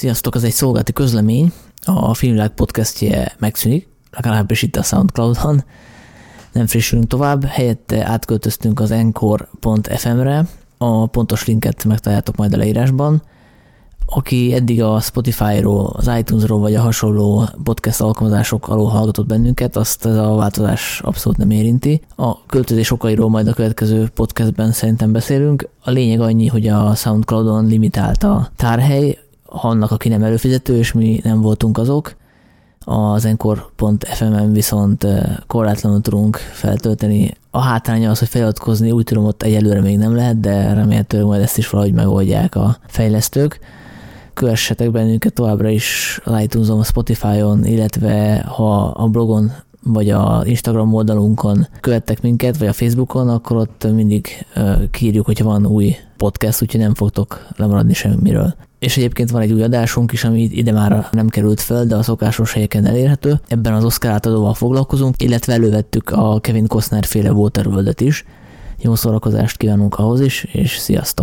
Sziasztok, ez egy szolgálati közlemény. A Filmvilág podcastje megszűnik, legalábbis itt a Soundcloud-on. Nem frissülünk tovább, helyette átköltöztünk az encore.fm-re. A pontos linket megtaláljátok majd a leírásban. Aki eddig a Spotify-ról, az iTunes-ról vagy a hasonló podcast alkalmazások alól hallgatott bennünket, azt ez a változás abszolút nem érinti. A költözés okairól majd a következő podcastben szerintem beszélünk. A lényeg annyi, hogy a SoundCloud-on limitált a tárhely, annak, aki nem előfizető, és mi nem voltunk azok. Az Encore.fm-en viszont korlátlanul tudunk feltölteni. A hátránya az, hogy feliratkozni úgy tudom, ott egyelőre még nem lehet, de remélhetőleg majd ezt is valahogy megoldják a fejlesztők. Kövessetek bennünket továbbra is az iTunes-on, a Spotify-on, illetve ha a blogon vagy a Instagram oldalunkon követtek minket, vagy a Facebookon, akkor ott mindig kírjuk, hogyha van új podcast, úgyhogy nem fogtok lemaradni semmiről. És egyébként van egy új adásunk is, ami ide már nem került föl, de a szokásos helyeken elérhető. Ebben az Oscar átadóval foglalkozunk, illetve elővettük a Kevin Costner féle Waterworld-et is. Jó szórakozást kívánunk ahhoz is, és sziasztok!